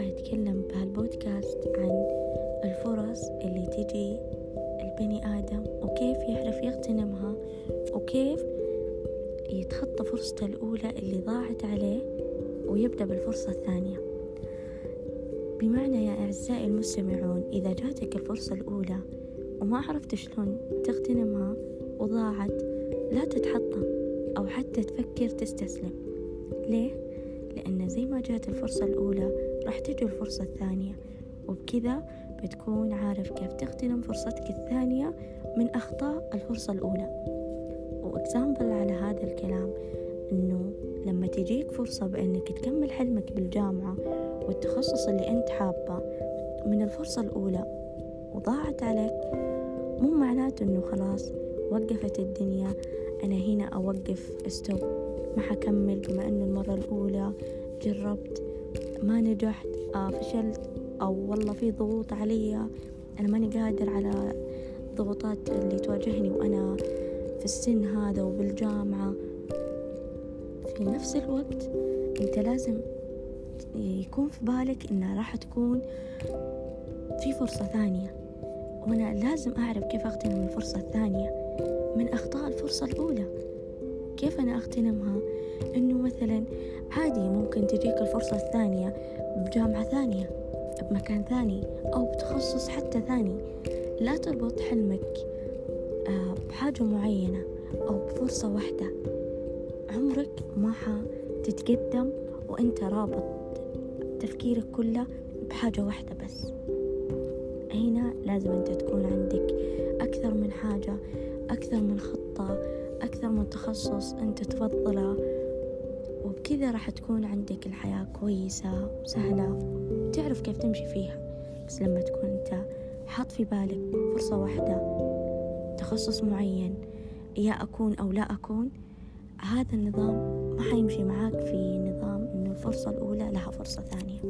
بيتكلم بهالبودكاست عن الفرص اللي تجي البني آدم وكيف يعرف يغتنمها وكيف يتخطى فرصته الأولى اللي ضاعت عليه ويبدأ بالفرصة الثانية بمعنى يا أعزائي المستمعون إذا جاتك الفرصة الأولى وما عرفت شلون تغتنمها وضاعت لا تتحطم أو حتى تفكر تستسلم ليه؟ لأن زي ما جات الفرصة الأولى راح تجي الفرصة الثانية. وبكذا بتكون عارف كيف تغتنم فرصتك الثانية من أخطاء الفرصة الأولى. وإكزامبل على هذا الكلام إنه لما تجيك فرصة بإنك تكمل حلمك بالجامعة والتخصص اللي أنت حابه من الفرصة الأولى وضاعت عليك مو معناته إنه خلاص وقفت الدنيا. أنا هنا أوقف أستوب ما حكمل بما إنه المرة الأولى جربت. ما نجحت آه فشلت أو والله في ضغوط علي. أنا ماني قادر على الضغوطات اللي تواجهني وأنا في السن هذا وبالجامعة. في نفس الوقت أنت لازم يكون في بالك إنها راح تكون في فرصة ثانية. وأنا لازم أعرف كيف أغتنم الفرصة الثانية من أخطاء الفرصة الأولى. كيف أنا أغتنمها؟ إنه مثلا عادي ممكن تجيك الفرصة الثانية بجامعة ثانية بمكان ثاني أو بتخصص حتى ثاني. لا تربط حلمك آه، بحاجة معينة أو بفرصة واحدة. عمرك ما حتتقدم وأنت رابط تفكيرك كله بحاجة واحدة بس. هنا لازم أنت تكون عندك أكثر من حاجة أكثر من خطة أكثر من تخصص أنت تفضله وبكذا راح تكون عندك الحياة كويسة وسهلة. وتعرف كيف تمشي فيها بس لما تكون أنت حاط في بالك فرصة واحدة تخصص معين يا أكون أو لا أكون هذا النظام ما حيمشي معاك في نظام إنه الفرصة الأولى لها فرصة ثانية.